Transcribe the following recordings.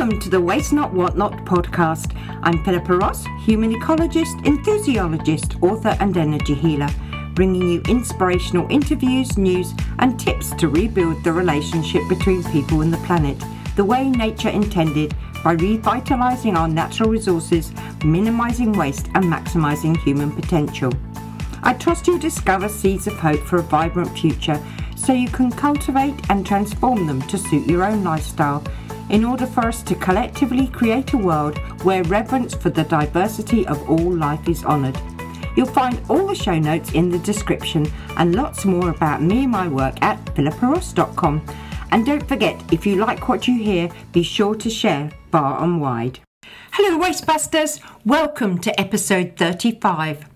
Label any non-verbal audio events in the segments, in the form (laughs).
Welcome to the Waste Not Want Not podcast. I'm Philippa Ross, human ecologist, enthusiologist, author, and energy healer, bringing you inspirational interviews, news, and tips to rebuild the relationship between people and the planet, the way nature intended, by revitalising our natural resources, minimising waste, and maximising human potential. I trust you'll discover seeds of hope for a vibrant future so you can cultivate and transform them to suit your own lifestyle in order for us to collectively create a world where reverence for the diversity of all life is honoured. You'll find all the show notes in the description and lots more about me and my work at philippaross.com. And don't forget, if you like what you hear, be sure to share far and wide. Hello, Wastebusters! Welcome to episode 35.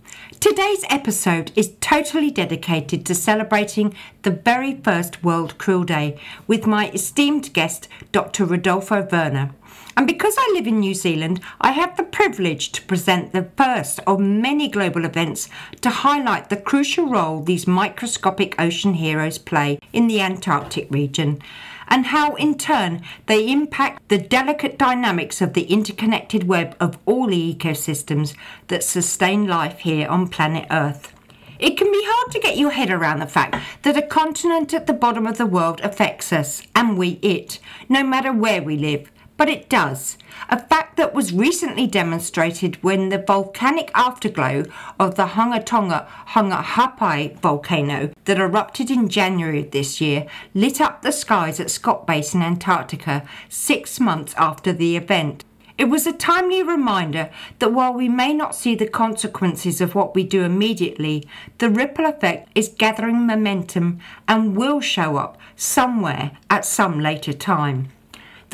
Today's episode is totally dedicated to celebrating the very first World Krill Day with my esteemed guest, Dr. Rodolfo Werner. And because I live in New Zealand, I have the privilege to present the first of many global events to highlight the crucial role these microscopic ocean heroes play in the Antarctic region and how in turn they impact the delicate dynamics of the interconnected web of all the ecosystems that sustain life here on planet Earth. It can be hard to get your head around the fact that a continent at the bottom of the world affects us, and we it, no matter where we live, but it does. A fact that was recently demonstrated when the volcanic afterglow of the Hunga Tonga Hunga Ha'apai volcano that erupted in January of this year lit up the skies at Scott Base in Antarctica six months after the event. It was a timely reminder that while we may not see the consequences of what we do immediately, the ripple effect is gathering momentum and will show up somewhere at some later time.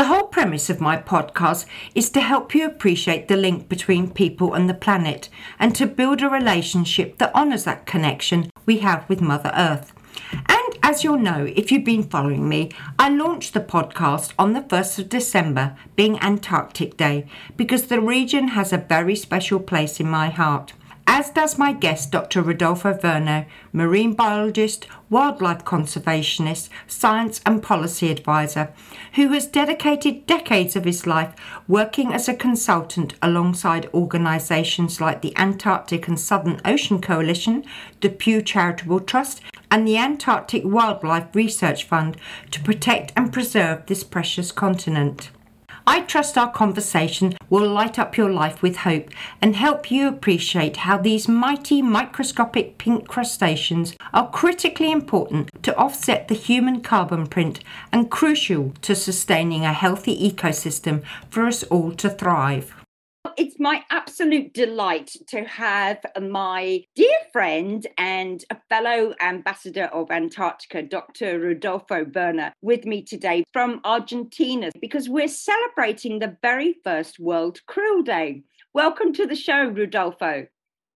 The whole premise of my podcast is to help you appreciate the link between people and the planet and to build a relationship that honours that connection we have with Mother Earth. And as you'll know, if you've been following me, I launched the podcast on the 1st of December, being Antarctic Day, because the region has a very special place in my heart as does my guest, Dr. Rodolfo Werner, marine biologist, wildlife conservationist, science and policy advisor, who has dedicated decades of his life working as a consultant alongside organisations like the Antarctic and Southern Ocean Coalition, the Pew Charitable Trust, and the Antarctic Wildlife Research Fund to protect and preserve this precious continent. I trust our conversation will light up your life with hope and help you appreciate how these mighty microscopic pink crustaceans are critically important to offset the human carbon print and crucial to sustaining a healthy ecosystem for us all to thrive. It's my absolute delight to have my dear friend and a fellow ambassador of Antarctica, Dr. Rodolfo Werner, with me today from Argentina because we're celebrating the very first World Krill Day. Welcome to the show, Rodolfo.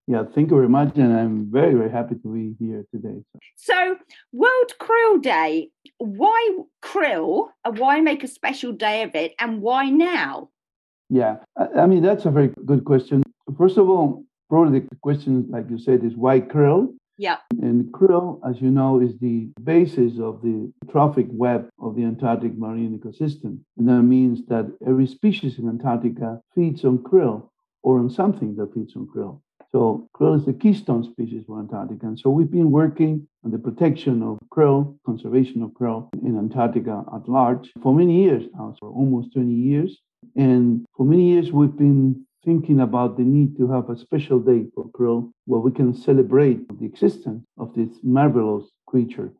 Yeah, thank you very much. And I'm very, very happy to be here today. So, World Krill Day, why krill? Why make a special day of it? And why now? Yeah, I mean, that's a very good question. First of all, probably the question, like you said, is why krill? Yeah. And krill, as you know, is the basis of the trophic web of the Antarctic marine ecosystem. And that means that every species in Antarctica feeds on krill or on something that feeds on krill. So krill is the keystone species for Antarctica. And so we've been working on the protection of krill, conservation of krill in Antarctica at large for many years now, for almost 20 years. And for many years, we've been thinking about the need to have a special day for krill where we can celebrate the existence of this marvelous creature.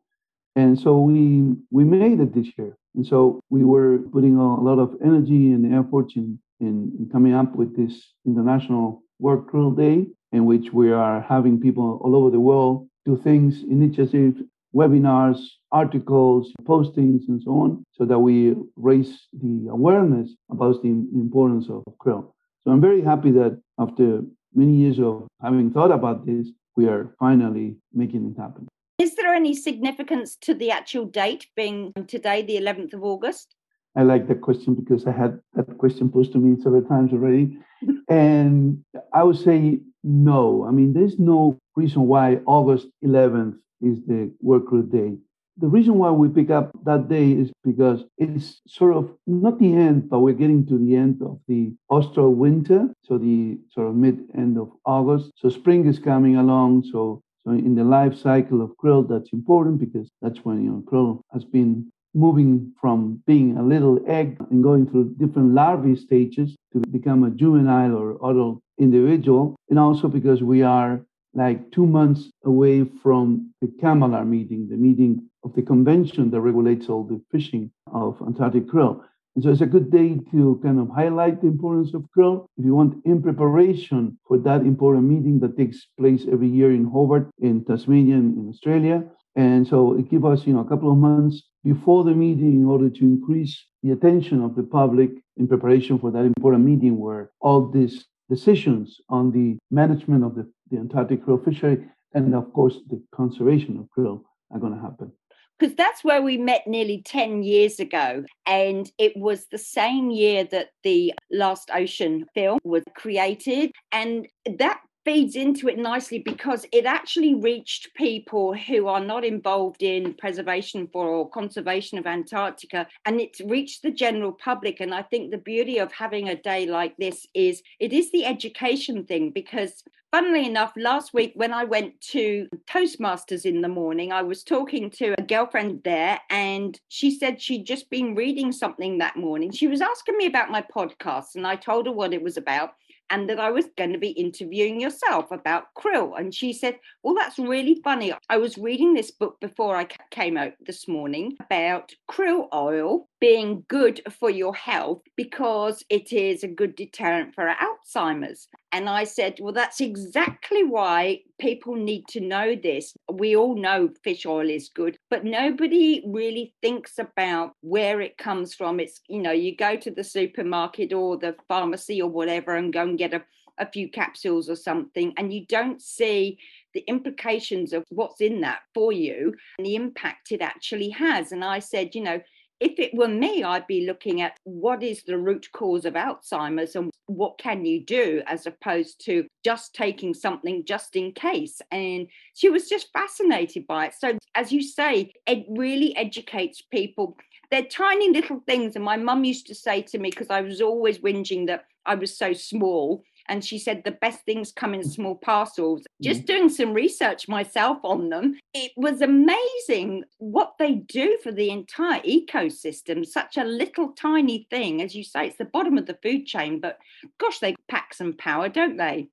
And so we we made it this year. And so we were putting a lot of energy and efforts in, in, in coming up with this International World Krill Day, in which we are having people all over the world do things, initiatives webinars, articles, postings, and so on, so that we raise the awareness about the importance of krill. So I'm very happy that after many years of having thought about this, we are finally making it happen. Is there any significance to the actual date being today, the 11th of August? I like that question because I had that question posed to me several times already. (laughs) and I would say no. I mean, there's no reason why August 11th is the World Krill Day. The reason why we pick up that day is because it's sort of not the end, but we're getting to the end of the austral winter. So the sort of mid end of August. So spring is coming along. So so in the life cycle of krill, that's important because that's when you know krill has been moving from being a little egg and going through different larvae stages to become a juvenile or adult individual, and also because we are like two months away from the CCAMLR meeting, the meeting of the convention that regulates all the fishing of Antarctic krill. And so it's a good day to kind of highlight the importance of krill. If you want, in preparation for that important meeting that takes place every year in Hobart, in Tasmania, in Australia. And so it gives us, you know, a couple of months before the meeting in order to increase the attention of the public in preparation for that important meeting where all these decisions on the management of the, the Antarctic krill fishery and, of course, the conservation of krill are going to happen because that's where we met nearly 10 years ago. And it was the same year that the Last Ocean film was created. And that feeds into it nicely because it actually reached people who are not involved in preservation for or conservation of Antarctica and it's reached the general public. And I think the beauty of having a day like this is it is the education thing because funnily enough, last week when I went to Toastmasters in the morning, I was talking to a girlfriend there, and she said she'd just been reading something that morning. She was asking me about my podcast, and I told her what it was about and that I was going to be interviewing yourself about krill. And she said, Well, that's really funny. I was reading this book before I came out this morning about krill oil being good for your health because it is a good deterrent for Alzheimer's. And I said, Well, that's exactly why people need to know this. We all know fish oil is good, but nobody really thinks about where it comes from. It's, you know, you go to the supermarket or the pharmacy or whatever and go and get a, a few capsules or something, and you don't see the implications of what's in that for you and the impact it actually has. And I said, you know, if it were me, I'd be looking at what is the root cause of Alzheimer's and what can you do as opposed to just taking something just in case. And she was just fascinated by it. So, as you say, it really educates people. They're tiny little things. And my mum used to say to me, because I was always whinging that I was so small, and she said the best things come in small parcels. Just mm-hmm. doing some research myself on them, it was amazing what they do for the entire ecosystem. Such a little tiny thing, as you say, it's the bottom of the food chain, but gosh, they pack some power, don't they?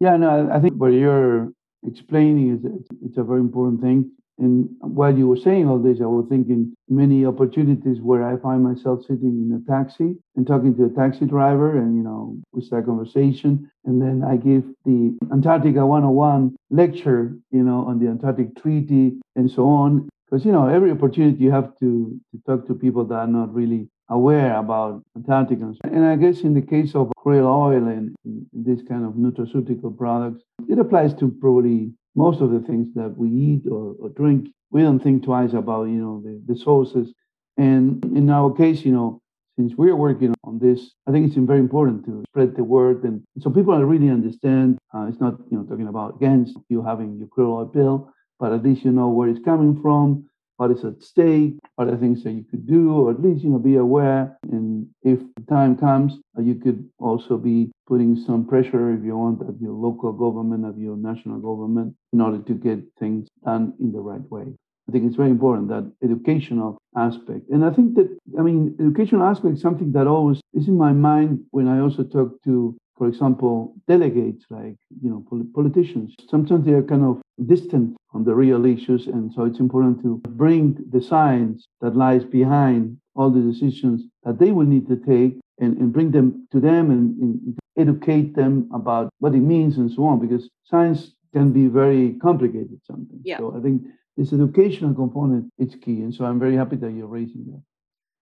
Yeah, no, I think what you're explaining is it's a very important thing. And while you were saying all this, I was thinking many opportunities where I find myself sitting in a taxi and talking to a taxi driver, and you know, we start a conversation, and then I give the Antarctica 101 lecture, you know, on the Antarctic Treaty and so on. Because you know, every opportunity you have to, to talk to people that are not really aware about Antarctica. And I guess in the case of krill oil and, and this kind of nutraceutical products, it applies to probably most of the things that we eat or, or drink, we don't think twice about, you know, the, the sources. And in our case, you know, since we're working on this, I think it's very important to spread the word. And so people really understand uh, it's not, you know, talking about against you having your krill oil pill, but at least you know where it's coming from what is at stake, what are things that you could do, or at least you know be aware. And if the time comes, uh, you could also be putting some pressure, if you want, at your local government, at your national government, in order to get things done in the right way. I think it's very important that educational aspect. And I think that, I mean, educational aspect is something that always is in my mind when I also talk to for example, delegates like you know politicians. Sometimes they are kind of distant from the real issues, and so it's important to bring the science that lies behind all the decisions that they will need to take and, and bring them to them and, and educate them about what it means and so on, because science can be very complicated sometimes. Yeah. So I think this educational component is key, and so I'm very happy that you're raising that.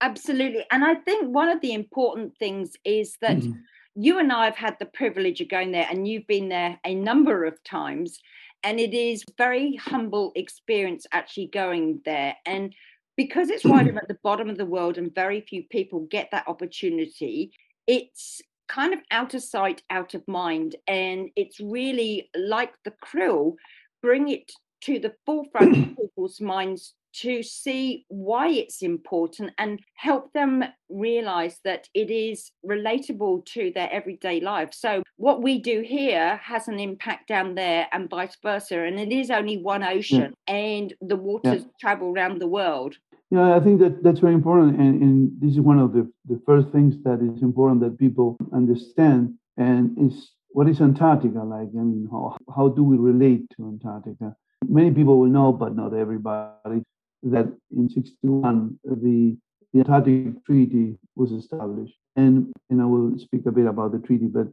Absolutely, and I think one of the important things is that. Mm-hmm you and I have had the privilege of going there, and you've been there a number of times. And it is very humble experience actually going there. And because it's right at the bottom of the world and very few people get that opportunity, it's kind of out of sight, out of mind. And it's really like the krill, bring it to the forefront of (coughs) people's minds to see why it's important and help them realize that it is relatable to their everyday life. So, what we do here has an impact down there and vice versa. And it is only one ocean, yeah. and the waters yeah. travel around the world. Yeah, I think that that's very important. And, and this is one of the, the first things that is important that people understand. And is what is Antarctica like? I mean, how, how do we relate to Antarctica? Many people will know, but not everybody, that in 61, the, the Antarctic Treaty was established. And, and I will speak a bit about the treaty, but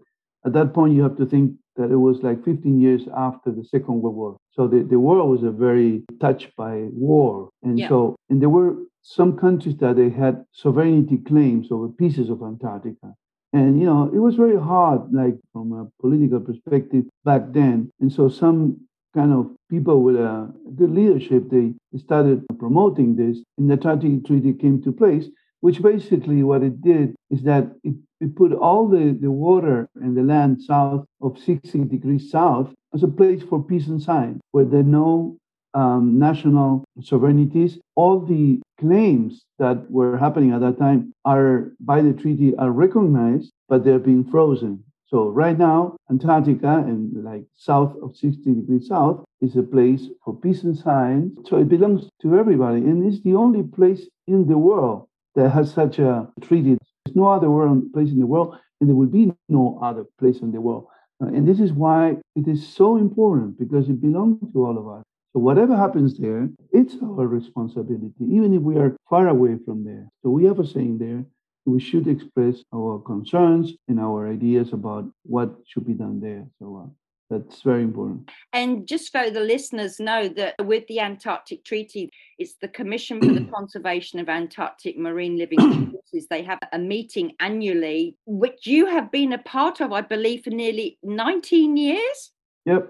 at that point, you have to think that it was like 15 years after the Second World War. So the, the world was a very touched by war. And yeah. so, and there were some countries that they had sovereignty claims over pieces of Antarctica. And, you know, it was very hard, like from a political perspective back then. And so some kind of people with a good leadership, they started promoting this. And the Antarctic Treaty came to place, which basically what it did is that it, it put all the, the water and the land south of 60 degrees south as a place for peace and science, where there are no um, national sovereignties. All the claims that were happening at that time are by the treaty are recognized, but they're being frozen. So right now, Antarctica and like south of 60 degrees south is a place for peace and science. So it belongs to everybody. And it's the only place in the world that has such a treaty. There's no other world, place in the world, and there will be no other place in the world. Uh, and this is why it is so important because it belongs to all of us. So whatever happens there, it's our responsibility, even if we are far away from there. So we have a saying there, we should express our concerns and our ideas about what should be done there. So uh, that's very important. And just so the listeners know that with the Antarctic Treaty, it's the Commission for the (clears throat) Conservation of Antarctic Marine Living Resources. They have a meeting annually, which you have been a part of, I believe, for nearly 19 years. Yep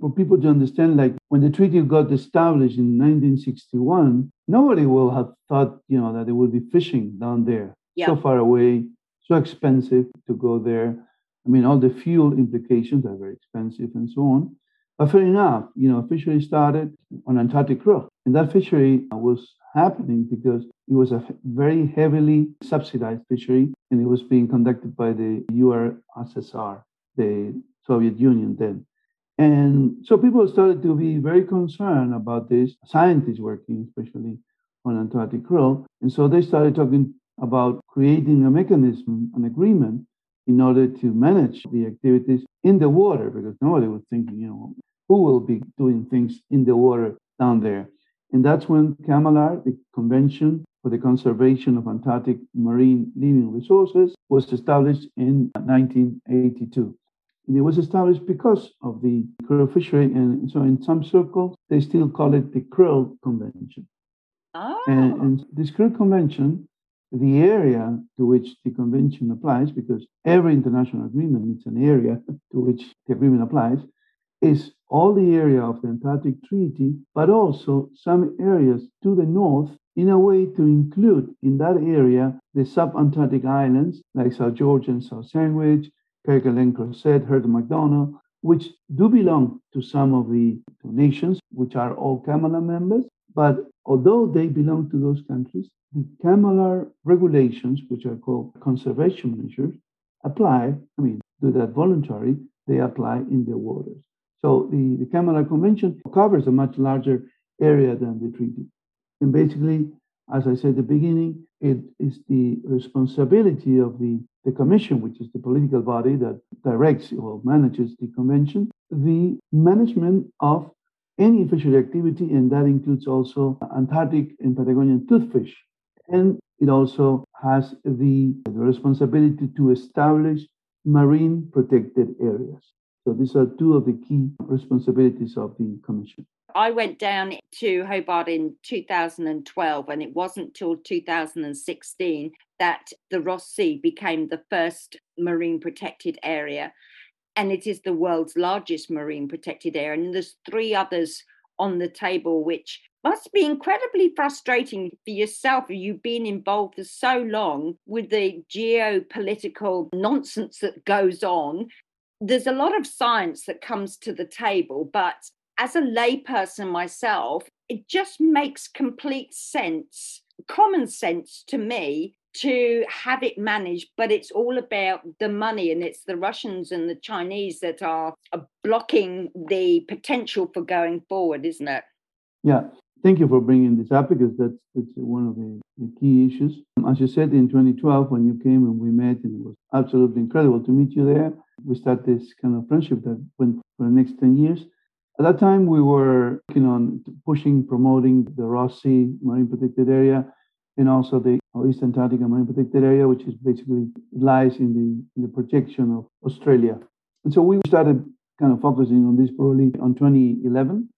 for people to understand, like when the treaty got established in 1961, nobody will have thought, you know, that there would be fishing down there yeah. so far away, so expensive to go there. I mean, all the fuel implications are very expensive and so on. But fair enough, you know, fishery started on Antarctic krill. And that fishery was happening because it was a very heavily subsidized fishery and it was being conducted by the URSSR, the Soviet Union then. And so people started to be very concerned about this, scientists working especially on Antarctic krill. And so they started talking about creating a mechanism, an agreement, in order to manage the activities in the water, because nobody was thinking, you know, who will be doing things in the water down there. And that's when CCAMLR, the Convention for the Conservation of Antarctic Marine Living Resources, was established in 1982. And it was established because of the krill fishery. And so in some circles, they still call it the Krill Convention. Oh. And, and this Krill Convention, the area to which the convention applies, because every international agreement needs an area (laughs) to which the agreement applies, is all the area of the Antarctic Treaty, but also some areas to the north in a way to include in that area the sub-Antarctic islands like South George and South Sandwich, Kerguelen Crozet, Heard McDonald, which do belong to some of the nations, which are all CCAMLR members. But although they belong to those countries, the CCAMLR regulations, which are called conservation measures, apply. I mean, do that voluntary, they apply in their waters. So the, the CCAMLR Convention covers a much larger area than the treaty. And basically, as I said at the beginning, it is the responsibility of the, the commission, which is the political body that directs or manages the convention, the management of any fishery activity, and that includes also Antarctic and Patagonian toothfish. And it also has the, the responsibility to establish marine protected areas. So these are two of the key responsibilities of the commission. I went down to Hobart in 2012, and it wasn't till 2016 that the Ross Sea became the first marine protected area. And it is the world's largest marine protected area. And there's three others on the table, which must be incredibly frustrating for yourself. You've been involved for so long with the geopolitical nonsense that goes on. There's a lot of science that comes to the table, but as a layperson myself, it just makes complete sense, common sense to me to have it managed, but it's all about the money, and it's the Russians and the Chinese that are, blocking the potential for going forward, isn't it? Yeah, thank you for bringing this up because that's that's one of the, the, key issues. As you said in 2012, when you came and we met, and it was absolutely incredible to meet you there. We started this kind of friendship that went for the next 10 years. At that time, we were working on pushing, promoting the Ross Sea Marine Protected Area and also the East Antarctica Marine Protected Area, which is basically lies in the, in the protection of Australia. And so we started kind of focusing on this probably on 2011.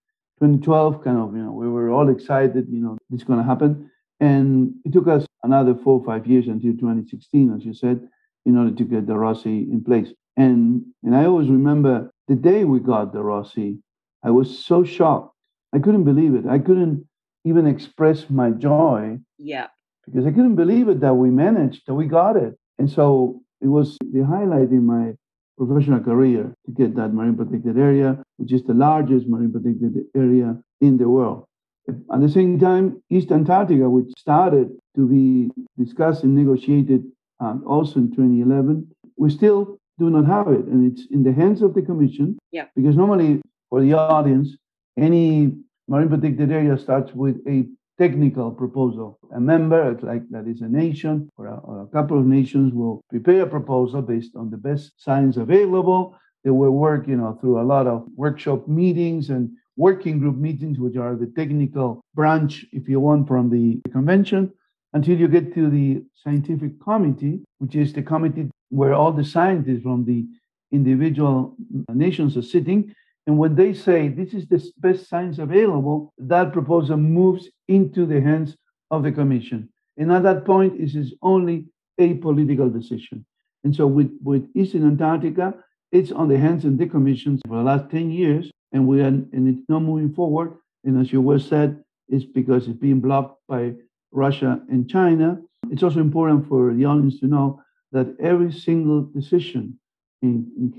2012, kind of, you know, we were all excited, you know, this is going to happen. And it took us another four or five years until 2016, as you said, in order to get the Ross Sea in place. And and I always remember the day we got the Ross Sea, I was so shocked. I couldn't believe it. I couldn't even express my joy. Yeah. Because I couldn't believe it that we managed, that we got it. And so it was the highlight in my professional career to get that marine protected area, which is the largest marine protected area in the world. At the same time, East Antarctica, which started to be discussed and negotiated uh, also in 2011, we still do not have it. And it's in the hands of the Commission. Yeah. Because normally, for the audience, any marine protected area starts with a technical proposal. A member, like that is a nation or a, or a, couple of nations, will prepare a proposal based on the best science available. They will work, you know, through a lot of workshop meetings and working group meetings, which are the technical branch, if you want, from the convention, until you get to the scientific committee, which is the committee where all the scientists from the individual nations are sitting and when they say this is the best science available, that proposal moves into the hands of the commission. And at that point, it is only a political decision. And so with, with Eastern Antarctica, it's on the hands of the commission for the last 10 years, and we are, and it's not moving forward. And as you well said, it's because it's being blocked by Russia and China. It's also important for the audience to know that every single decision in, in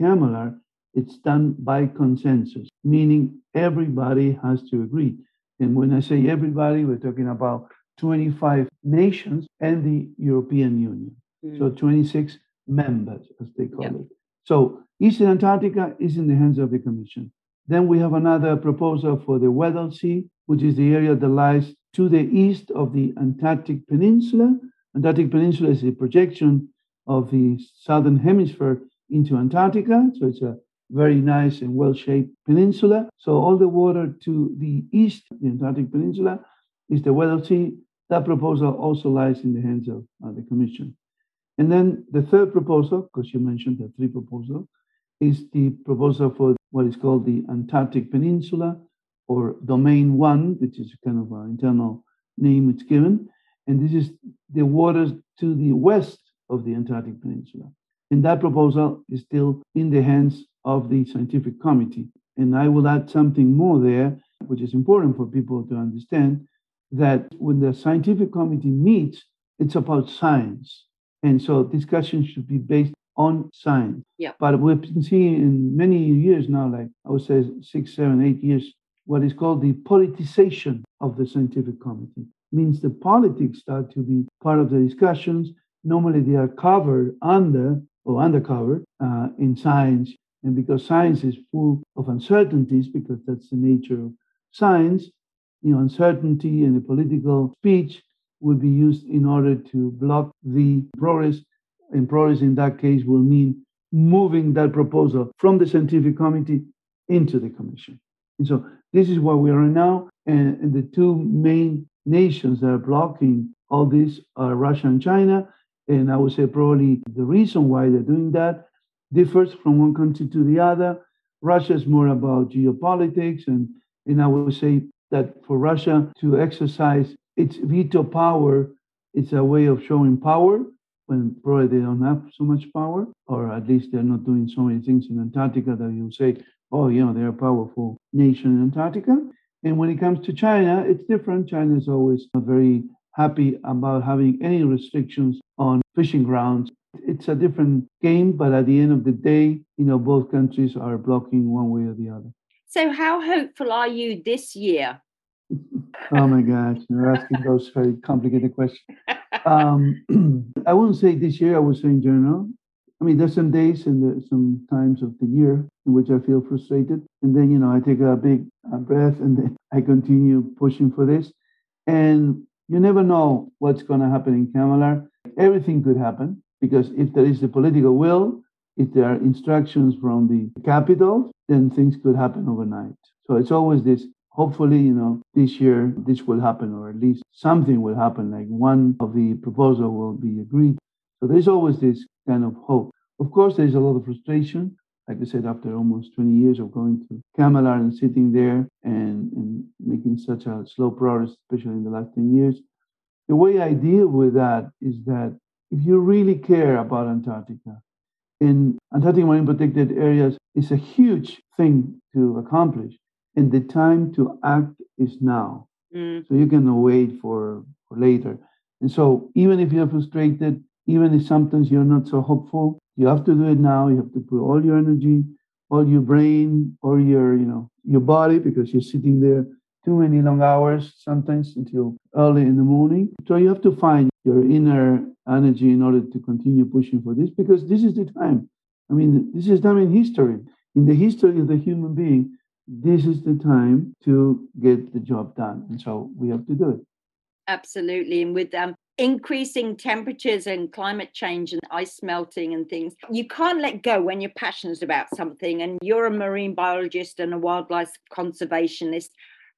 it's done by consensus, meaning everybody has to agree. And when I say everybody, we're talking about 25 nations and the European Union. Mm. So 26 members, as they call it. So Eastern Antarctica is in the hands of the Commission. Then we have another proposal for the Weddell Sea, which is the area that lies to the east of the Antarctic Peninsula. Antarctic Peninsula is a projection of the southern hemisphere into Antarctica. So it's a very nice and well shaped peninsula. So, all the water to the east, the Antarctic Peninsula, is the Weddell Sea. That proposal also lies in the hands of uh, the Commission. And then the third proposal, because you mentioned the three proposals, is the proposal for what is called the Antarctic Peninsula or Domain 1, which is kind of an internal name it's given. And this is the waters to the west of the Antarctic Peninsula. And that proposal is still in the hands of the scientific committee. And I will add something more there, which is important for people to understand that when the scientific committee meets, it's about science. And so discussion should be based on science. Yeah. But we've been seeing in many years now, like I would say six, seven, eight years, what is called the politicization of the scientific committee. Means the politics start to be part of the discussions. Normally they are covered under or undercover uh, in science and because science is full of uncertainties, because that's the nature of science, you know, uncertainty in the political speech would be used in order to block the progress. And progress in that case will mean moving that proposal from the scientific committee into the commission. And so this is where we are now. And, and the two main nations that are blocking all this are Russia and China. And I would say probably the reason why they're doing that differs from one country to the other. Russia is more about geopolitics, and, and I would say that for Russia to exercise its veto power, it's a way of showing power when probably they don't have so much power, or at least they're not doing so many things in Antarctica that you say, oh, you know, they're a powerful nation in Antarctica. And when it comes to China, it's different. China is always not very happy about having any restrictions on fishing grounds it's a different game, but at the end of the day, you know, both countries are blocking one way or the other. So, how hopeful are you this year (laughs) oh my gosh, you're asking those very complicated questions. Um, (clears throat) I wouldn't say this year, I would say in general. I mean, there's some days and there's some times of the year in which I feel frustrated. And then, you know, I take a big uh, breath and then I continue pushing for this. And you never know what's going to happen in CCAMLR. Everything could happen because if there is the political will, if there are instructions from the capital, then things could happen overnight. So it's always this hopefully, you know, this year this will happen, or at least something will happen, like one of the proposal will be agreed. So there's always this kind of hope. Of course, there's a lot of frustration. Like I said, after almost 20 years of going to CCAMLR and sitting there and, and making such a slow progress, especially in the last 10 years, the way I deal with that is that if you really care about Antarctica, in Antarctic marine protected areas is a huge thing to accomplish, and the time to act is now. Mm. So you cannot wait for, for later. And so even if you're frustrated, even if sometimes you're not so hopeful, you have to do it now. You have to put all your energy, all your brain, all your, you know, your body, because you're sitting there too many long hours, sometimes until early in the morning. So you have to find your inner energy in order to continue pushing for this because this is the time. I mean, this is time in history. In the history of the human being, this is the time to get the job done. And so we have to do it. Absolutely. And with um, increasing temperatures and climate change and ice melting and things, you can't let go when you're passionate about something. And you're a marine biologist and a wildlife conservationist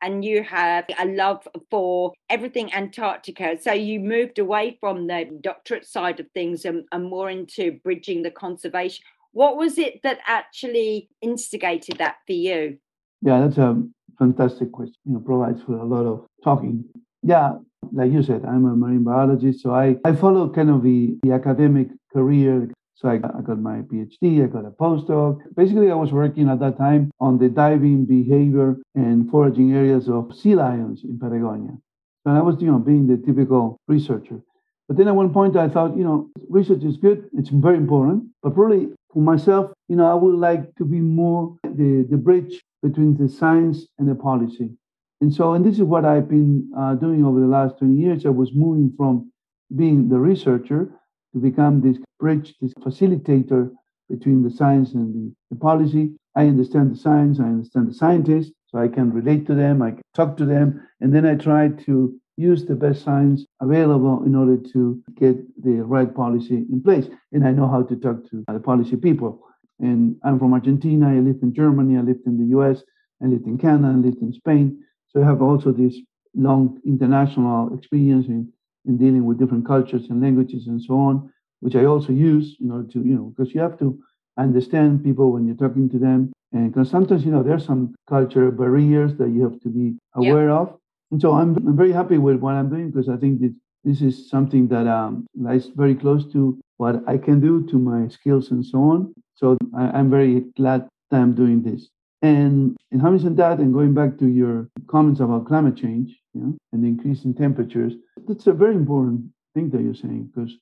and you have a love for everything Antarctica. So you moved away from the doctorate side of things and, and more into bridging the conservation. What was it that actually instigated that for you? Yeah, that's a fantastic question. You know, provides for a lot of talking. Yeah, like you said, I'm a marine biologist, so I, I follow kind of the, the academic career so I got, I got my PhD, I got a postdoc. Basically, I was working at that time on the diving behavior and foraging areas of sea lions in Patagonia. And I was, you know, being the typical researcher. But then at one point I thought, you know, research is good, it's very important, but probably for myself, you know, I would like to be more the, the bridge between the science and the policy. And so, and this is what I've been uh, doing over the last 20 years. I was moving from being the researcher to become this bridge, this facilitator between the science and the, the policy. I understand the science, I understand the scientists, so I can relate to them, I can talk to them, and then I try to use the best science available in order to get the right policy in place. And I know how to talk to the policy people. And I'm from Argentina, I lived in Germany, I lived in the US, I lived in Canada, I lived in Spain. So I have also this long international experience in in dealing with different cultures and languages and so on, which I also use, in order to, you know, because you have to understand people when you're talking to them. And because sometimes, you know, there's some culture barriers that you have to be aware yeah. of. And so I'm, I'm very happy with what I'm doing because I think that this is something that um, lies very close to what I can do to my skills and so on. So I, I'm very glad that I'm doing this. And in having said that, and going back to your comments about climate change you know, and the increase in temperatures, that's a very important thing that you're saying because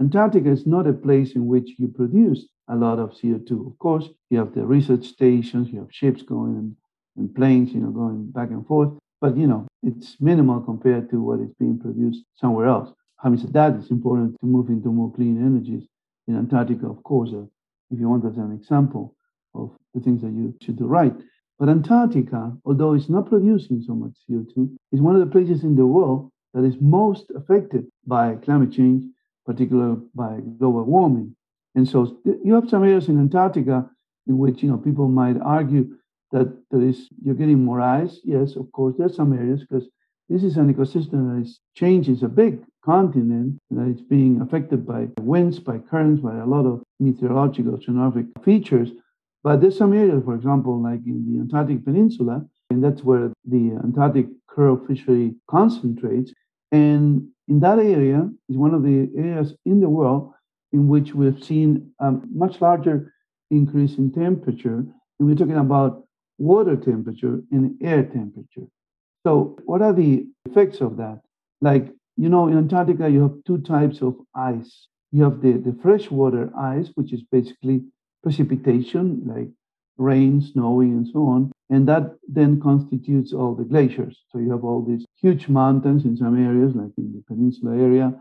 Antarctica is not a place in which you produce a lot of CO2. Of course, you have the research stations, you have ships going and, and planes, you know, going back and forth. But you know, it's minimal compared to what is being produced somewhere else. Having said that, it's important to move into more clean energies. In Antarctica, of course, uh, if you want as an example of the things that you should do right. But Antarctica, although it's not producing so much CO2, is one of the places in the world that is most affected by climate change, particularly by global warming. And so you have some areas in Antarctica in which you know people might argue that there is you're getting more ice. Yes, of course, there's some areas because this is an ecosystem that is changing. It's a big continent that is being affected by winds, by currents, by a lot of meteorological oceanographic features. But there's some areas, for example, like in the Antarctic Peninsula, and that's where the Antarctic krill fishery concentrates. And in that area is one of the areas in the world in which we've seen a much larger increase in temperature. And we're talking about water temperature and air temperature. So, what are the effects of that? Like, you know, in Antarctica, you have two types of ice. You have the, the freshwater ice, which is basically precipitation, like rain, snowing, and so on. And that then constitutes all the glaciers. So you have all these huge mountains in some areas, like in the peninsula area,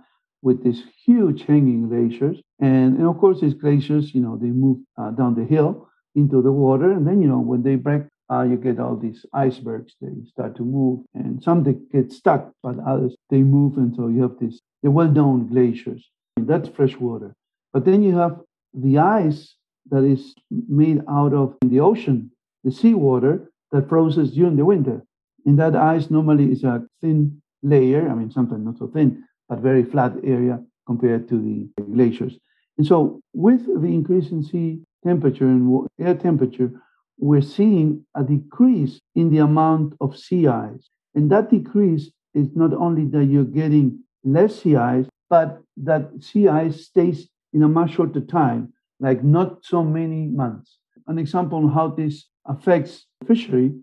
with these huge hanging glaciers. And, and of course, these glaciers, you know, they move uh, down the hill into the water. And then, you know, when they break, uh, you get all these icebergs. They start to move. And some they get stuck, but others, they move. And so you have these the well-known glaciers. That's fresh water. But then you have the ice that is made out of the ocean, the seawater that freezes during the winter. And that ice normally is a thin layer. I mean, sometimes not so thin, but very flat area compared to the glaciers. And so, with the increase in sea temperature and air temperature, we're seeing a decrease in the amount of sea ice. And that decrease is not only that you're getting less sea ice, but that sea ice stays in a much shorter time like not so many months. An example on how this affects fishery,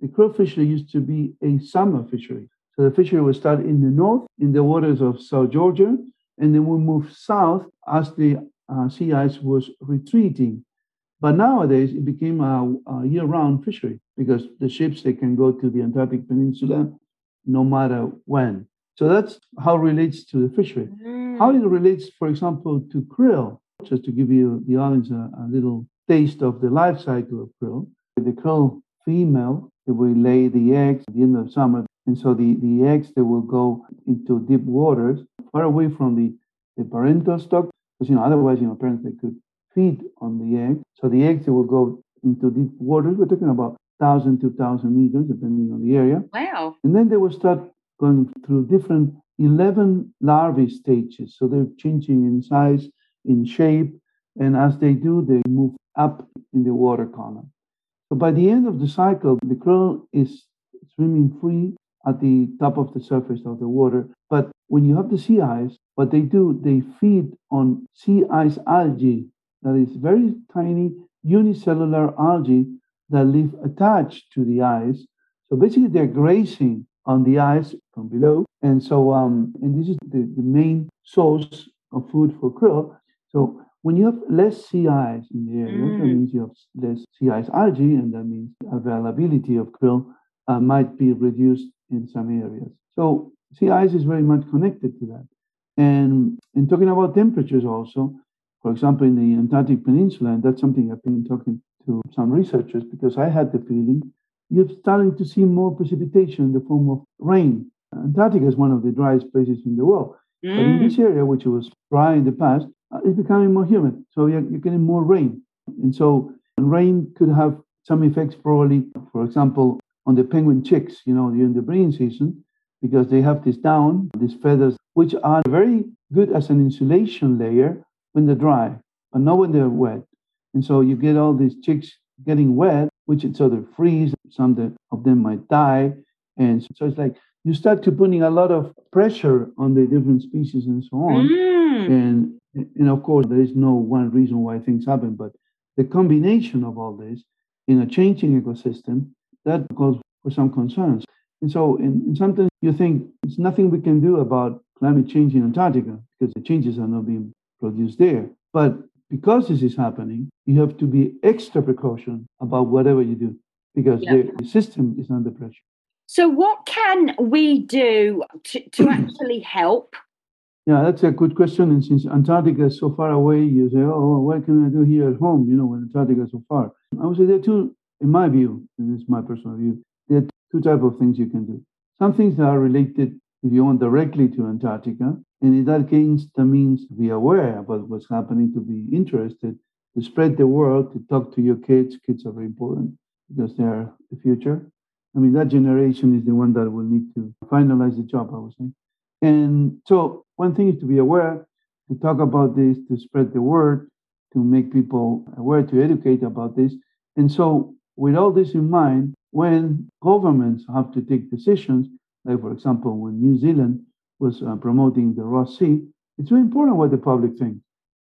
the krill fishery used to be a summer fishery. So the fishery would start in the north, in the waters of South Georgia, and then we move south as the uh, sea ice was retreating. But nowadays it became a, a year-round fishery because the ships they can go to the Antarctic Peninsula no matter when. So that's how it relates to the fishery. Mm. How it relates, for example, to krill just to give you the audience a, a little taste of the life cycle of krill. The krill female, will lay the eggs at the end of summer. And so the, the eggs, they will go into deep waters, far away from the, the parental stock, because, you know, otherwise, you know, parents, they could feed on the egg. So the eggs, they will go into deep waters. We're talking about 1,000 to 1,000 meters, depending on the area. Wow. And then they will start going through different 11 larvae stages. So they're changing in size in shape. And as they do, they move up in the water column. So by the end of the cycle, the krill is swimming free at the top of the surface of the water. But when you have the sea ice, what they do, they feed on sea ice algae that is very tiny unicellular algae that live attached to the ice. So basically, they're grazing on the ice from below. And so, um, and this is the, the main source of food for krill. So when you have less sea ice in the area, mm. that means you have less sea ice algae, and that means availability of krill uh, might be reduced in some areas. So sea ice is very much connected to that. And in talking about temperatures also, for example, in the Antarctic Peninsula, and that's something I've been talking to some researchers because I had the feeling you're starting to see more precipitation in the form of rain. Antarctica is one of the driest places in the world. Mm. But in this mm. area, which was dry in the past, it's becoming more humid. So you're, you're getting more rain. And so rain could have some effects probably, for example, on the penguin chicks, you know, during the breeding season, because they have this down, these feathers, which are very good as an insulation layer when they're dry, but not when they're wet. And so you get all these chicks getting wet, which so they freeze. Some of them might die. And so it's like you start to putting a lot of pressure on the different species and so on. Mm. And and of course, there is no one reason why things happen, but the combination of all this in a changing ecosystem that calls for some concerns. And so, in, in sometimes you think it's nothing we can do about climate change in Antarctica because the changes are not being produced there. But because this is happening, you have to be extra precaution about whatever you do because the, the system is under pressure. So, what can we do to, to (clears throat) actually help yeah, that's a good question. And since Antarctica is so far away, you say, oh, what can I do here at home, you know, when Antarctica is so far? I would say there are two, in my view, and this is my personal view, there are two types of things you can do. Some things that are related, if you want, directly to Antarctica. And in that case, that means be aware about what's happening, to be interested, to spread the word, to talk to your kids. Kids are very important because they are the future. I mean, that generation is the one that will need to finalize the job, I would say. And so, one thing is to be aware, to talk about this, to spread the word, to make people aware, to educate about this. And so, with all this in mind, when governments have to take decisions, like for example, when New Zealand was uh, promoting the Ross Sea, it's very important what the public thinks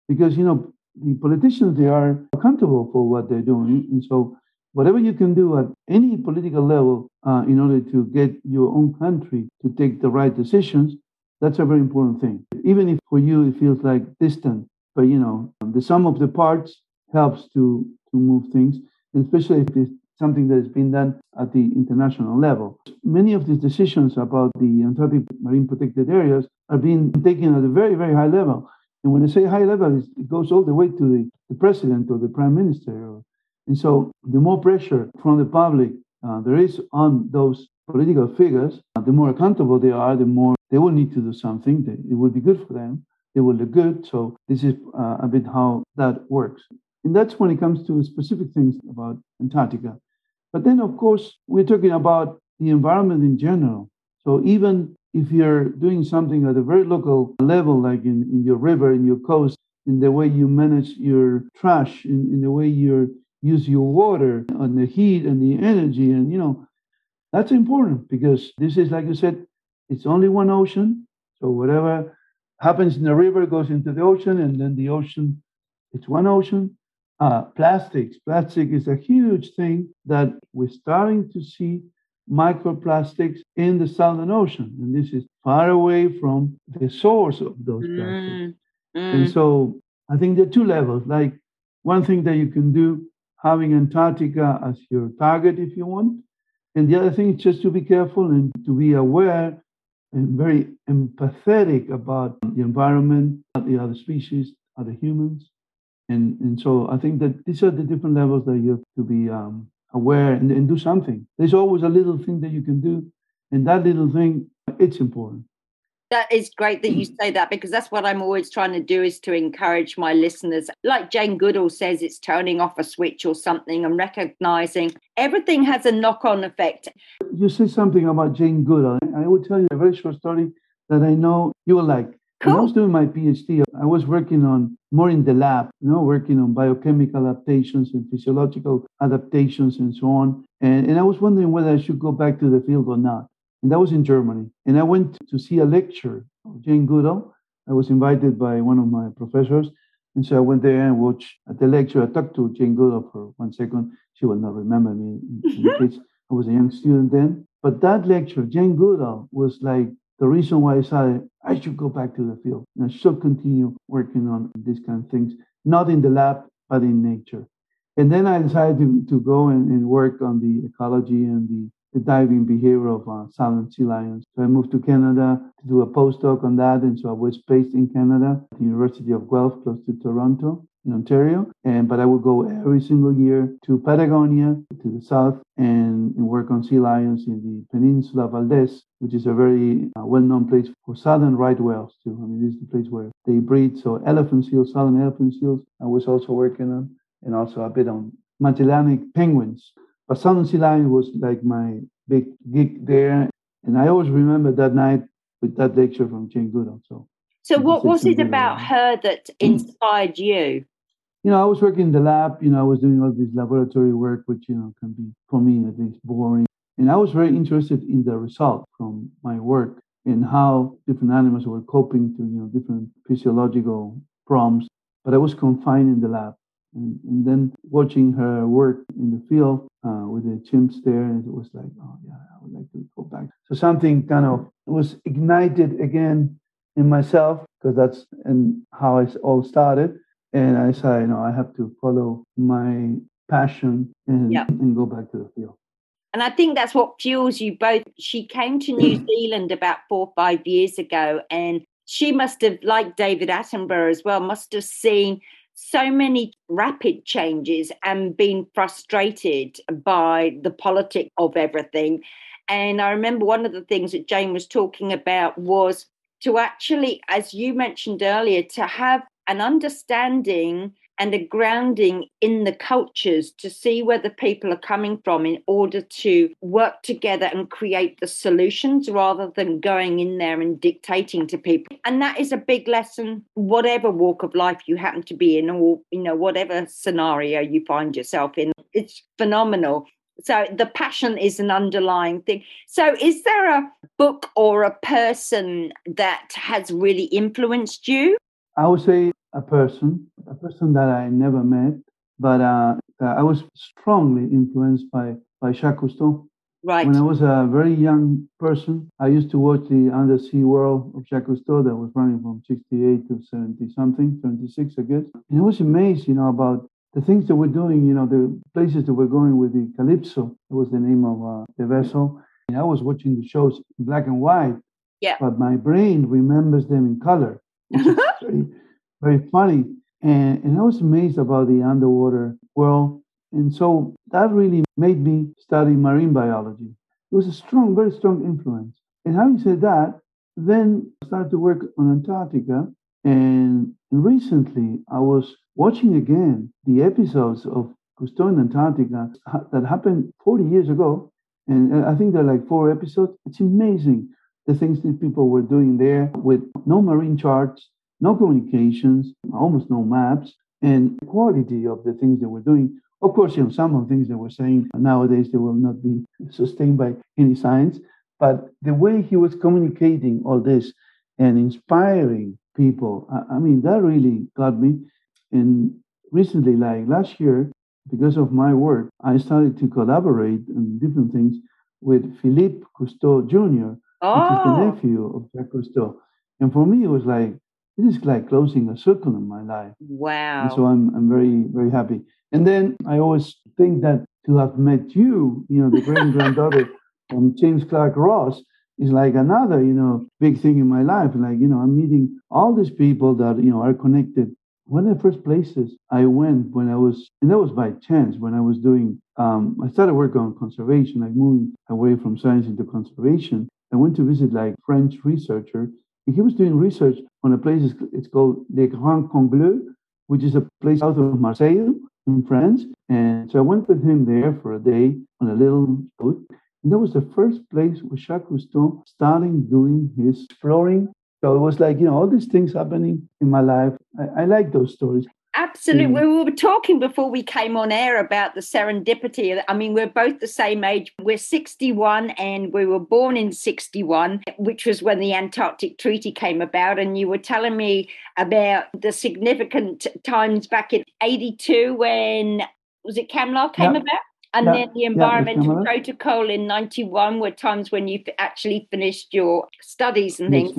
because you know the politicians they are accountable for what they're doing, and so whatever you can do at any political level uh, in order to get your own country to take the right decisions, that's a very important thing. Even if for you it feels like distant, but you know, the sum of the parts helps to, to move things. especially if it's something that has been done at the international level. Many of these decisions about the Antarctic marine protected areas are being taken at a very, very high level. And when I say high level, it goes all the way to the, the president or the prime minister. And so the more pressure from the public uh, there is on those political figures, uh, the more accountable they are, the more they will need to do something. It will be good for them. They will look good. So this is uh, a bit how that works. And that's when it comes to specific things about Antarctica. But then, of course, we're talking about the environment in general. So even if you're doing something at a very local level, like in, in your river, in your coast, in the way you manage your trash, in, in the way you use your water, and the heat and the energy, and you know, that's important because this is, like you said, it's only one ocean. So whatever happens in the river goes into the ocean, and then the ocean, it's one ocean. Uh, plastics. Plastic is a huge thing that we're starting to see microplastics in the Southern Ocean. And this is far away from the source of those mm, plastics. Mm. And so I think there are two levels. Like one thing that you can do, having Antarctica as your target if you want. And the other thing is just to be careful and to be aware and very empathetic about the environment, the other species, other humans. And, and so I think that these are the different levels that you have to be um, aware and, and do something. There's always a little thing that you can do. And that little thing, it's important that is great that you mm. say that because that's what I'm always trying to do is to encourage my listeners. Like Jane Goodall says, it's turning off a switch or something and recognizing everything has a knock on effect. You say something about Jane Goodall. I will tell you a very short story that I know you will like. Cool. When I was doing my PhD, I was working on more in the lab, you know, working on biochemical adaptations and physiological adaptations and so on. And, and I was wondering whether I should go back to the field or not. And that was in Germany. And I went to see a lecture of Jane Goodall. I was invited by one of my professors. And so I went there and watched at the lecture. I talked to Jane Goodall for one second. She will not remember me in, in (laughs) case I was a young student then. But that lecture, Jane Goodall, was like the reason why I decided I should go back to the field and I should continue working on these kind of things, not in the lab, but in nature. And then I decided to, to go and, and work on the ecology and the, the diving behavior of uh, southern sea lions. So I moved to Canada to do a postdoc on that. And so I was based in Canada at the University of Guelph, close to Toronto in Ontario. And but I would go every single year to Patagonia, to the south, and, and work on sea lions in the Peninsula Valdés, which is a very uh, well-known place for southern right whales too. I mean, this is the place where they breed. So elephant seals, southern elephant seals, I was also working on, and also a bit on Magellanic penguins. But southern sea was like my big gig there, and I always remember that night with that lecture from Jane Goodall. So. So, what was it about her that (clears throat) inspired you? you know, I was working in the lab, you know, I was doing all this laboratory work, which, you know, can be, for me at least, boring. And I was very interested in the result from my work and how different animals were coping to, you know, different physiological problems. But I was confined in the lab. And, and then watching her work in the field uh, with the chimps there, it was like, oh, yeah, I would like to go back. So something kind of was ignited again in myself because that's and how it all started and I said, you know, I have to follow my passion and, and go back to the field. And I think that's what fuels you both. She came to New (clears throat) Zealand about four or five years ago, and she must have, like David Attenborough as well, must have seen so many rapid changes and been frustrated by the politic of everything. And I remember one of the things that Jane was talking about was to actually, as you mentioned earlier, to have an understanding and a grounding in the cultures to see where the people are coming from in order to work together and create the solutions rather than going in there and dictating to people. And that is a big lesson, whatever walk of life you happen to be in, or you know, whatever scenario you find yourself in. It's phenomenal. So the passion is an underlying thing. So is there a book or a person that has really influenced you? I would say a person, a person that I never met, but uh, I was strongly influenced by, by Jacques Cousteau. Right. When I was a very young person, I used to watch the Undersea World of Jacques Cousteau that was running from 68 to 70 something, 76, I guess. And I was amazed, you know, about the things that we're doing, you know, the places that we're going with the Calypso, that was the name of uh, the vessel. And I was watching the shows in black and white, Yeah. but my brain remembers them in color, which is (laughs) very, very funny. And, and I was amazed about the underwater world. And so that really made me study marine biology. It was a strong, very strong influence. And having said that, then I started to work on Antarctica. And recently I was watching again the episodes of Cousteau in Antarctica that happened 40 years ago. And I think there are like four episodes. It's amazing the things that people were doing there with no marine charts, no communications, almost no maps, and the quality of the things they we're doing. Of course, you know, some of the things they we're saying nowadays they will not be sustained by any science, but the way he was communicating all this and inspiring people, I, I mean, that really got me. And recently, like last year, because of my work, I started to collaborate on different things with Philippe Cousteau Jr., which is the Oh, nephew of Jacques Cousteau. And for me, it was like, this is like closing a circle in my life. Wow. And so. I'm, I'm very, very happy. And then I always think that to have met you, you know, the great granddaughter (laughs) from James Clark Ross, is like another, you know, big thing in my life. Like, you know, I'm meeting all these people that, you know, are connected. One of the first places I went when I was, and that was by chance, when I was doing, um, I started working on conservation, like moving away from science into conservation. I went to visit like French researcher. and He was doing research on a place, it's- called Les Grand Congloué, which is a place south of Marseille in France. And so I went with him there for a day on a little boat. And that was the first place where Jacques Cousteau starting doing his exploring. So it was like, you know, all these things happening in my life. I, I like those stories. Absolutely. Mm. We were talking before we came on air about the serendipity. I mean, we're both the same age. We're 61 and we were born in 61, which was when the Antarctic Treaty came about. And you were telling me about the significant times back in 82 when, was it CCAMLR came Yeah. about? And Yeah. then the Yeah, environmental Camelot. protocol in 91 were times when you actually finished your studies and things.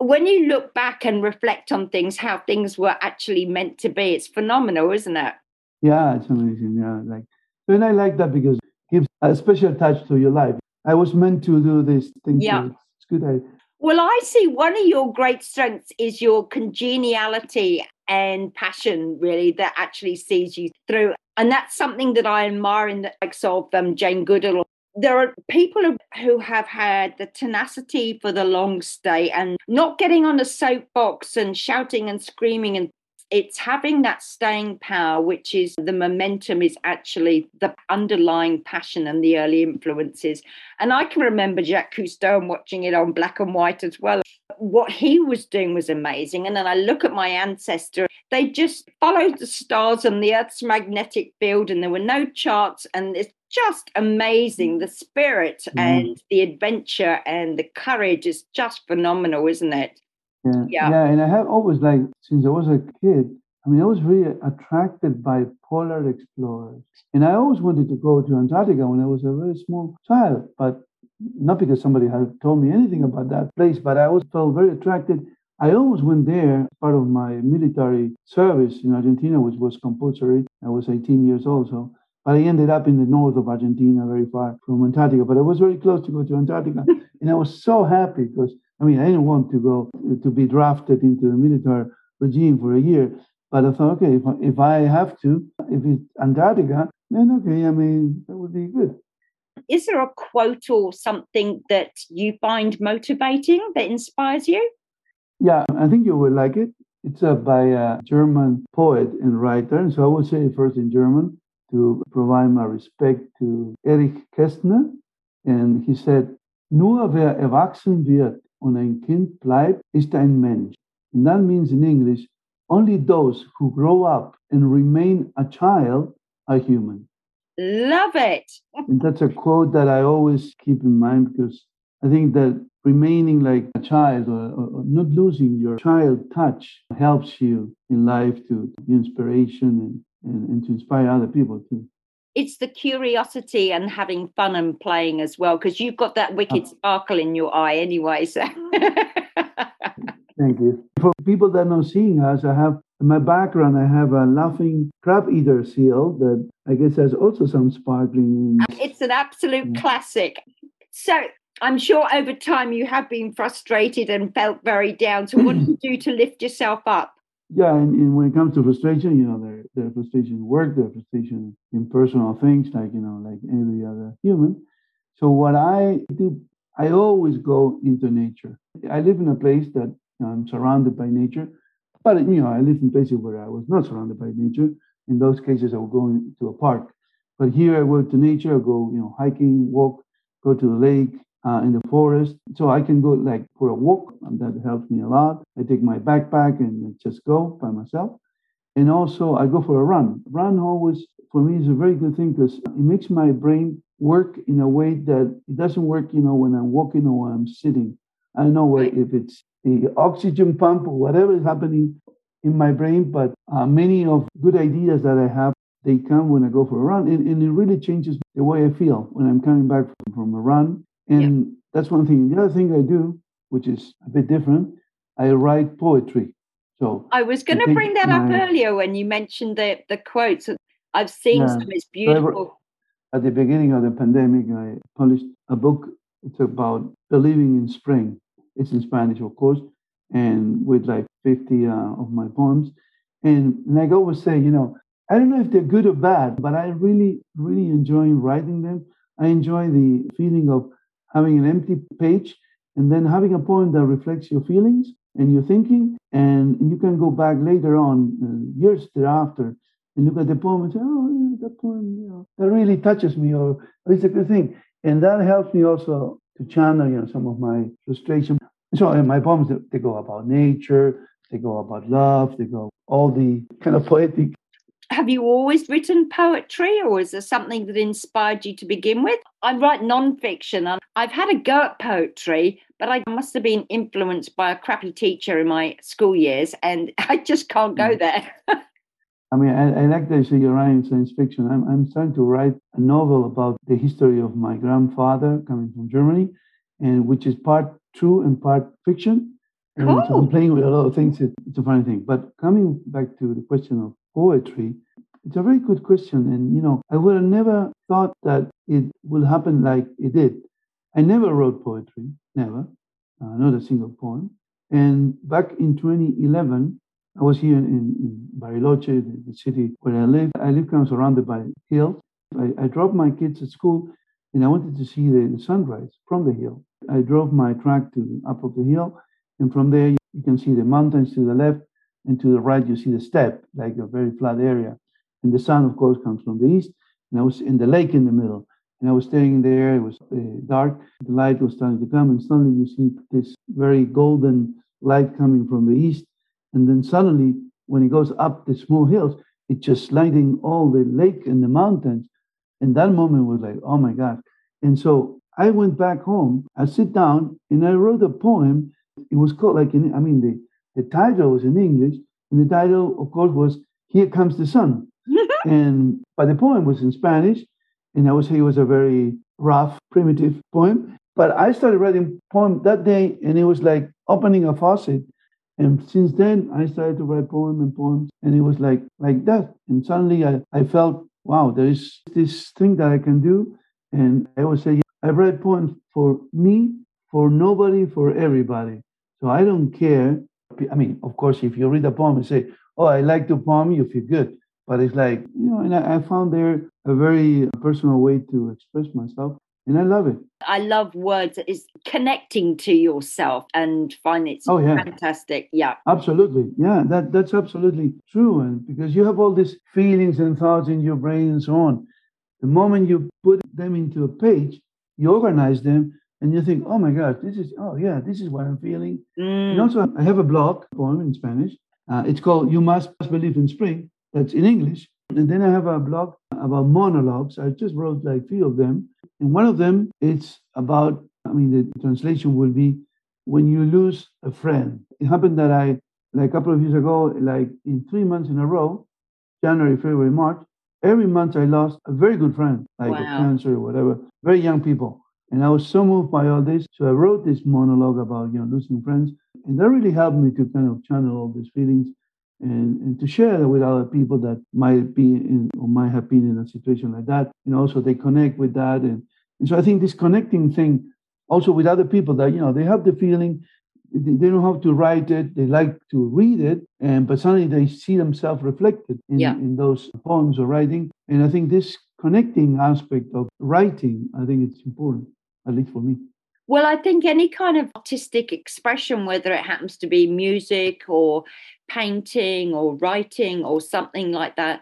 When you look back and reflect on things, how things were actually meant to be, it's phenomenal, isn't it? Yeah, it's amazing. Yeah, like, and I like that because it gives a special touch to your life. I was meant to do this thing. Yeah. too. It's good. I, Well, I see one of your great strengths is your congeniality and passion, really, that actually sees you through. And that's something that I admire in the likes of um, Jane Goodall. There are people who- have had the tenacity for the long stay and not getting on a soapbox and shouting and screaming and it's having that staying power, which is the momentum, is actually the underlying passion and the early influences. And I can remember Jacques Cousteau and watching it on black and white as well. What he was doing was amazing. And then I look at my ancestor, they just followed the stars and the Earth's magnetic field, and there were no charts. And it's just amazing. The spirit Mhm. and the adventure and the courage is just phenomenal, isn't it? Yeah, Yeah. yeah. And I have always like since I was a kid. I mean, I was really attracted by polar explorers, and I always wanted to go to Antarctica when I was a very small child, but not because somebody had told me anything about that place, but I always felt very attracted. I always went there part of my military service in Argentina, which was compulsory. I was 18 years old, so but I ended up in the north of Argentina, very far from Antarctica. But I was very close to go to Antarctica, (laughs) and I was so happy because I mean I didn't want to go to be drafted into the military regime for a year. But I thought, okay, if I, if I have to, if it's Antarctica, then okay, I mean that would be good. Is there a quote or something that you find motivating that inspires you? Yeah, I think you will like it. It's uh, by a German poet and writer. And so I will say it first in German to provide my respect to Erich Kästner. And he said, Nur wer erwachsen wird und ein Kind bleibt, ist ein Mensch. And that means in English, only those who grow up and remain a child are human. Love it. And that's a quote that I always keep in mind because I think that remaining like a child or, or, not losing your child touch helps you in life to be inspiration and, and, and to inspire other people too. It's the curiosity and having fun and playing as well, because you've got that wicked uh-huh. sparkle in your eye anyway. So (laughs) Thank you. For people that are not seeing us, I have In my background, I have a laughing crab eater seal that I guess has also some sparkling. Oh, it's an absolute yeah. classic. So I'm sure over time you have been frustrated and felt very down. So what do you (clears throat) do to lift yourself up? Yeah, and, and, when it comes to frustration, you know, their there are frustration work, their frustration in personal things, like, you know, like every other human. So what I do, I always go into nature. I live in a place that I'm surrounded by nature, but, you know, I live in places where I was not surrounded by nature. In those cases, I would go into a park. But here I go to nature, I go, you know, hiking, walk, go to the lake, uh, in the forest. So I can go like for a walk, and that helps me a lot. I take my backpack and just go by myself. And also I go for a run. Run always for me is a very good thing because it makes my brain work in a way that it doesn't work, you know, when I'm walking or when I'm sitting. I don't know what, if it's the oxygen pump or whatever is happening in my brain, but uh, many of good ideas that I have, they come when I go for a run. And, and it really changes the way I feel when I'm coming back from, from a run and yep. that's one thing. The other thing I do, which is a bit different, I write poetry. So I was going to bring that my, up earlier when you mentioned the the quotes. I've seen yeah, some. It's beautiful. At the beginning of the pandemic, I published a book. It's about believing in spring. It's in Spanish, of course, and with like 50 uh, of my poems. And like I always say, you know, I don't know if they're good or bad, but I really, really enjoy writing them. I enjoy the feeling of having an empty page and then having a poem that reflects your feelings and your thinking. And you can go back later on, uh, years thereafter, and look at the poem and say, oh, that poem, you know, that really touches me, or it's a good thing. And that helps me also to channel, you know, some of my frustration. So in my poems, they go about nature, they go about love, they go all the kind of poetic have you always written poetry or is there something that inspired you to begin with? I write nonfiction and I've had a go at poetry, but I must have been influenced by a crappy teacher in my school years and (laughs) I just can't go hmm. there. I mean, I, I like that you're writing science fiction. I'm, I'm starting to write a novel about the history of my grandfather coming from Germany, and which is part true and part fiction. And cool. so I'm playing with a lot of things. It's a funny thing. But coming back to the question of poetry? It's a very good question. And, you know, I would have never thought that it will happen like it did. I never wrote poetry, never, uh, not a single poem. And back in 2011, I was here in, in Bariloche, the, the, city where I live. I live kind of surrounded by hills. I, I dropped my kids at school and I wanted to see the, the sunrise from the hill. I drove my truck to up of the hill, and from there you can see the mountains to the left and to the right, you see the steppe, like a very flat area. And the sun, of course, comes from the east. And I was in the lake in the middle. And I was staying there. It was uh, dark. The light was starting to come. And suddenly you see this very golden light coming from the east. And then suddenly, when it goes up the small hills, it's just lighting all the lake and the mountains. And that moment was like, oh my God. And so I went back home. I sit down and I wrote a poem. It was called like, I mean, the the title was in English, and the title, of course, was "Here Comes the Sun." (laughs) and but the poem was in Spanish, and I would say it was a very rough, primitive poem. But I started writing poem that day, and it was like opening a faucet. And since then, I started to write poem and poems, and it was like like that. And suddenly, I, I felt, wow, there is this thing that I can do. And I would say, I write poems for me, for nobody, for everybody. So I don't care I mean, of course, if you read a poem and say, "Oh, I like the poem," you feel good. But it's like you know, and I, I found there a very personal way to express myself, and I love it. I love words. It's connecting to yourself and find it oh, yeah. fantastic. Yeah, absolutely. Yeah, that that's absolutely true. And because you have all these feelings and thoughts in your brain and so on, the moment you put them into a page, you organize them, and you think, oh my gosh, this is, oh yeah, this is what I'm feeling. Mm. And also, I have a blog poem in Spanish. Uh, it's called You Must Believe in Spring. That's in English. And then I have a blog about monologues. I just wrote like three of them. And one of them, it's about, I mean, the translation will be when you lose a friend. It happened that I, like a couple of years ago, like in three months in a row, January, February, March, every month I lost a very good friend, like wow. cancer or whatever, very young people. And I was so moved by all this. So I wrote this monologue about, you know, losing friends. And that really helped me to kind of channel all these feelings and, and to share that with other people that might be in or might have been in a situation like that. You know, so they connect with that. And, and so I think this connecting thing also with other people that, you know, they have the feeling they don't have to write it they like to read it and but suddenly they see themselves reflected in, yeah. in those poems or writing and i think this connecting aspect of writing i think it's important at least for me well, I think any kind of artistic expression, whether it happens to be music or painting or writing or something like that,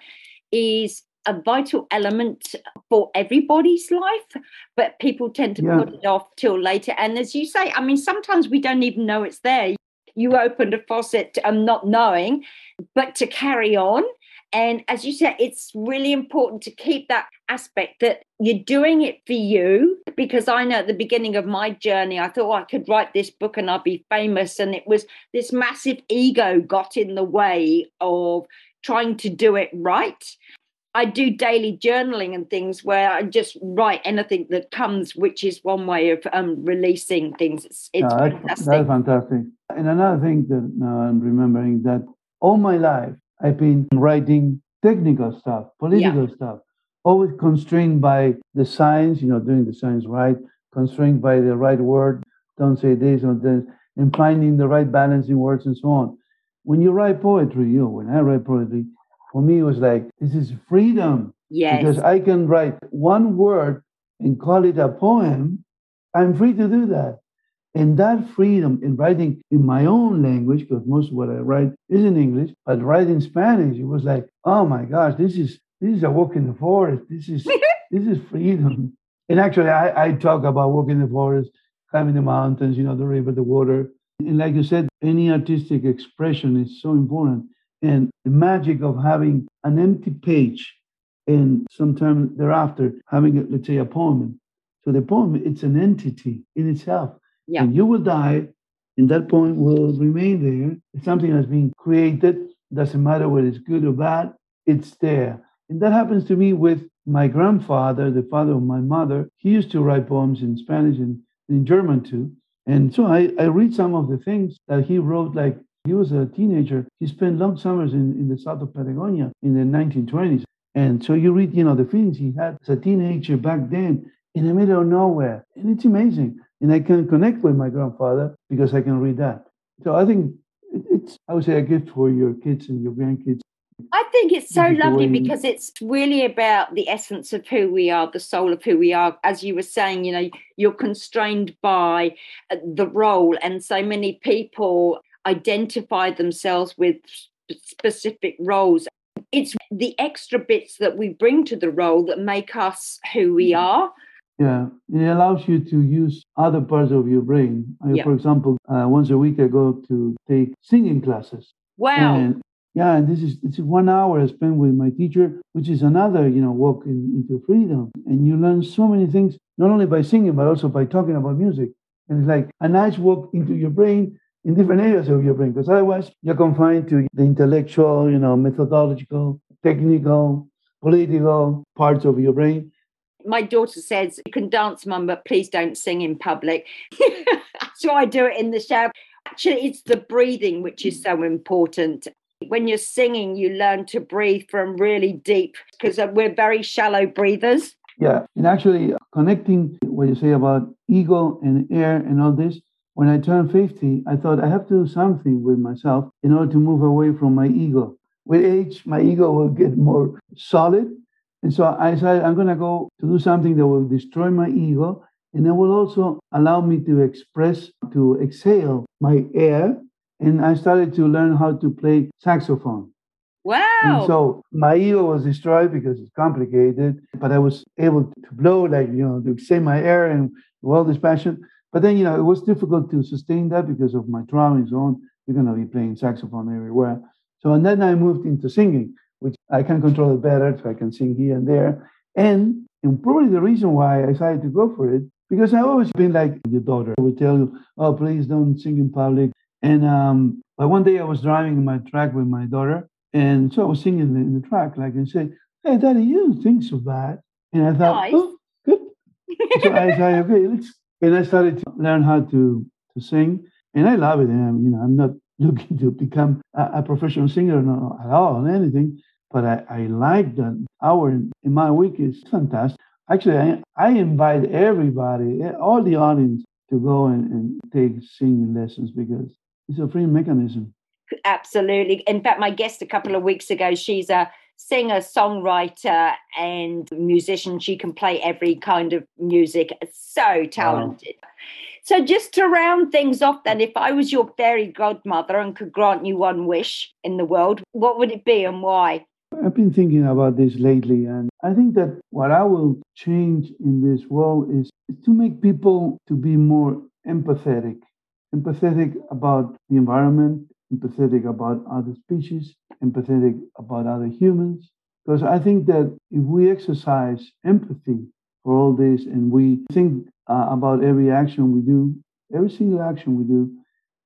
is a vital element for everybody's life, but people tend to yeah. put it off till later. And as you say, I mean, sometimes we don't even know it's there. You opened a faucet and not knowing, but to carry on and as you said, it's really important to keep that aspect that you're doing it for you. Because I know at the beginning of my journey, I thought oh, I could write this book and I'd be famous. And it was this massive ego got in the way of trying to do it right. I do daily journaling and things where I just write anything that comes, which is one way of um, releasing things. It's, it's no, that's, fantastic. That's fantastic. And another thing that now I'm remembering that all my life, I've been writing technical stuff, political yeah. stuff, always constrained by the science, you know, doing the science right, constrained by the right word, don't say this or this, and finding the right balance in words and so on. When you write poetry, you know, when I write poetry, for me it was like, this is freedom. Yes. Because I can write one word and call it a poem. I'm free to do that. And that freedom in writing in my own language, because most of what I write is in English, but writing Spanish, it was like, oh my gosh, this is this is a walk in the forest. This is (laughs) this is freedom. And actually, I, I talk about walking in the forest, climbing the mountains, you know, the river, the water. And like you said, any artistic expression is so important. And the magic of having an empty page and sometime thereafter having, let's say, a poem. So the poem, it's an entity in itself. Yeah. And you will die, and that point will remain there. Something that's been created. Doesn't matter whether it's good or bad, it's there. And that happens to me with my grandfather, the father of my mother. He used to write poems in Spanish and in German too. And so I, I read some of the things that he wrote, like he was a teenager. He spent long summers in, in the south of Patagonia in the 1920s. And so you read, you know, the feelings he had as a teenager back then in the middle of nowhere. And it's amazing and I can connect with my grandfather because I can read that. So I think it's, I would say, a gift for your kids and your grandkids. I think it's so lovely because it's really about the essence of who we are, the soul of who we are. As you were saying, you know, you're constrained by uh, the role, and so many people identify themselves with specific roles. It's the extra bits that we bring to the role that make us who we mm-hmm. are. Yeah, it allows you to use other parts of your brain. Yeah. For example, uh, once a week I go to take singing classes. Wow. And, yeah, and this is it's one hour I spend with my teacher, which is another, you know, walk in, into freedom. And you learn so many things, not only by singing, but also by talking about music. And it's like a nice walk into your brain in different areas of your brain, because otherwise you're confined to the intellectual, you know, methodological, technical, political parts of your brain my daughter says, You can dance, mum, but please don't sing in public. (laughs) so I do it in the shower. Actually, it's the breathing which is so important. When you're singing, you learn to breathe from really deep because we're very shallow breathers. Yeah. And actually, uh, connecting what you say about ego and air and all this, when I turned 50, I thought I have to do something with myself in order to move away from my ego. With age, my ego will get more solid and so I said, I'm going to go to do something that will destroy my ego and it will also allow me to express, to exhale my air. And I started to learn how to play saxophone. Wow. And so my ego was destroyed because it's complicated, but I was able to blow, like, you know, to say my air and all this passion. But then, you know, it was difficult to sustain that because of my trauma and so on. You're going to be playing saxophone everywhere. So, and then I moved into singing I can control it better, so I can sing here and there. And, and probably the reason why I decided to go for it, because I've always been like your daughter. I would tell you, oh, please don't sing in public. And um, but one day I was driving my truck with my daughter, and so I was singing in the, truck, like and say, "Hey, Daddy, you don't think so bad." And I thought, nice. "Oh, good." so I said, "Okay, let's." And I started to learn how to to sing, and I love it. And I'm, you know, I'm not (laughs) looking to become a, a professional singer no, at all, or anything. But I, I like that hour in, in my week is fantastic. Actually, I, I invite everybody, all the audience, to go and, and take singing lessons because it's a free mechanism. Absolutely. In fact, my guest a couple of weeks ago, she's a singer, songwriter, and musician. She can play every kind of music. So talented. Wow. So, just to round things off, then, if I was your fairy godmother and could grant you one wish in the world, what would it be and why? I've been thinking about this lately, and I think that what I will change in this world is, to make people to be more empathetic, empathetic about the environment, empathetic about other species, empathetic about other humans. Because I think that if we exercise empathy for all this and we think uh, about every action we do, every single action we do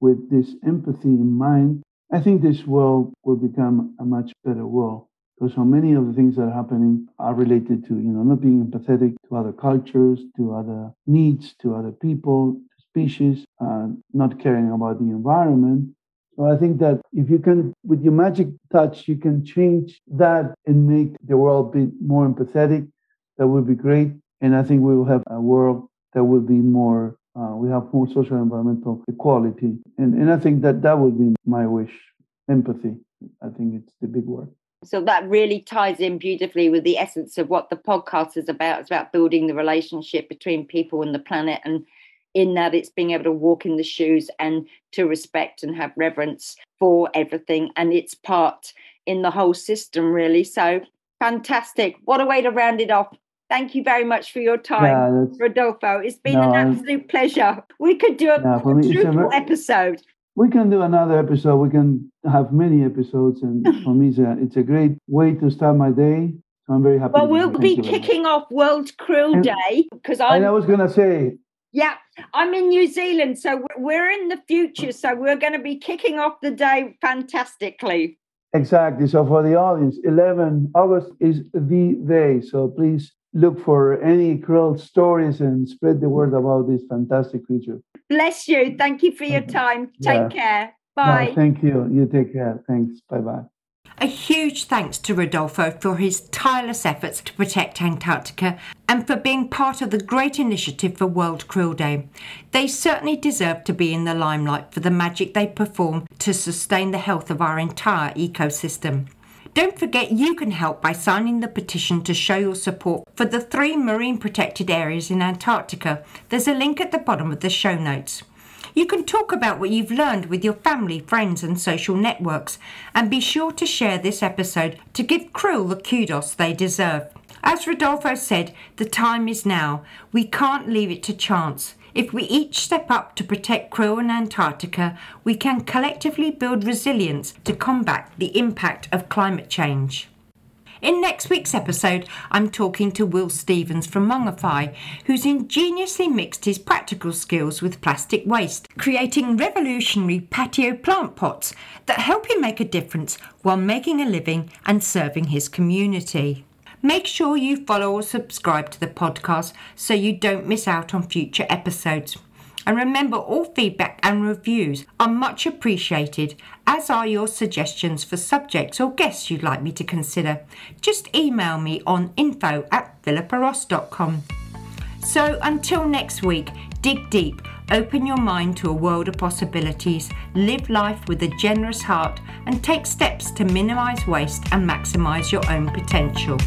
with this empathy in mind, I think this world will become a much better world. Because so many of the things that are happening are related to, you know, not being empathetic to other cultures, to other needs, to other people, to species, uh, not caring about the environment. So I think that if you can, with your magic touch, you can change that and make the world be more empathetic. That would be great. And I think we will have a world that will be more, uh, we have more social environmental equality. And, and I think that that would be my wish empathy. I think it's the big word. So that really ties in beautifully with the essence of what the podcast is about. It's about building the relationship between people and the planet. And in that, it's being able to walk in the shoes and to respect and have reverence for everything. And it's part in the whole system, really. So fantastic. What a way to round it off. Thank you very much for your time, Rodolfo. It's been no, an absolute pleasure. We could do a no, quadruple episode. We can do another episode. We can have many episodes, and (laughs) for me, it's a, it's a great way to start my day. So I'm very happy. Well, we'll be kicking off World Krill and, Day because I. I was going to say. Yeah, I'm in New Zealand, so we're in the future. So we're going to be kicking off the day fantastically. Exactly. So for the audience, 11 August is the day. So please look for any krill stories and spread the word about this fantastic creature. Bless you. Thank you for your time. Take yeah. care. Bye. No, thank you. You take care. Thanks. Bye bye. A huge thanks to Rodolfo for his tireless efforts to protect Antarctica and for being part of the great initiative for World Krill Day. They certainly deserve to be in the limelight for the magic they perform to sustain the health of our entire ecosystem. Don't forget you can help by signing the petition to show your support for the three marine protected areas in Antarctica. There's a link at the bottom of the show notes. You can talk about what you've learned with your family, friends, and social networks, and be sure to share this episode to give Krill the kudos they deserve. As Rodolfo said, the time is now. We can't leave it to chance. If we each step up to protect krill and Antarctica, we can collectively build resilience to combat the impact of climate change. In next week's episode, I'm talking to Will Stevens from Mongify, who's ingeniously mixed his practical skills with plastic waste, creating revolutionary patio plant pots that help him make a difference while making a living and serving his community. Make sure you follow or subscribe to the podcast so you don't miss out on future episodes. And remember, all feedback and reviews are much appreciated, as are your suggestions for subjects or guests you'd like me to consider. Just email me on info at philippaross.com. So until next week, dig deep, open your mind to a world of possibilities, live life with a generous heart, and take steps to minimize waste and maximize your own potential.